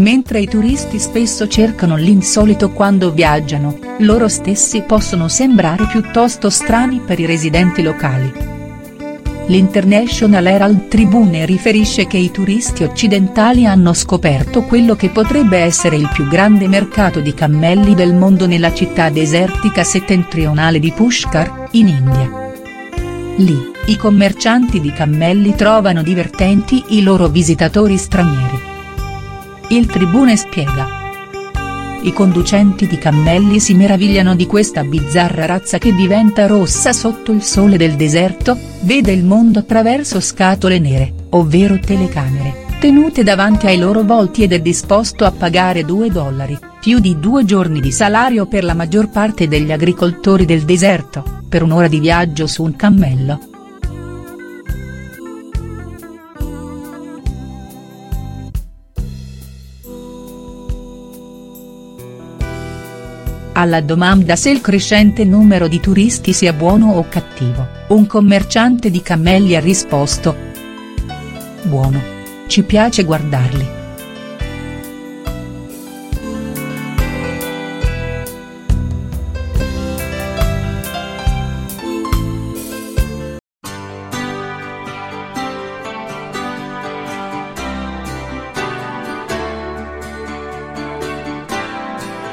Mentre i turisti spesso cercano l'insolito quando viaggiano, loro stessi possono sembrare piuttosto strani per i residenti locali. L'International Herald Tribune riferisce che i turisti occidentali hanno scoperto quello che potrebbe essere il più grande mercato di cammelli del mondo nella città desertica settentrionale di Pushkar, in India. Lì, i commercianti di cammelli trovano divertenti i loro visitatori stranieri. Il Tribune spiega. I conducenti di cammelli si meravigliano di questa bizzarra razza che diventa rossa sotto il sole del deserto, vede il mondo attraverso scatole nere, ovvero telecamere, tenute davanti ai loro volti ed è disposto a pagare 2 dollari, più di due giorni di salario per la maggior parte degli agricoltori del deserto, per un'ora di viaggio su un cammello. Alla domanda se il crescente numero di turisti sia buono o cattivo, un commerciante di cammelli ha risposto. Buono. Ci piace guardarli.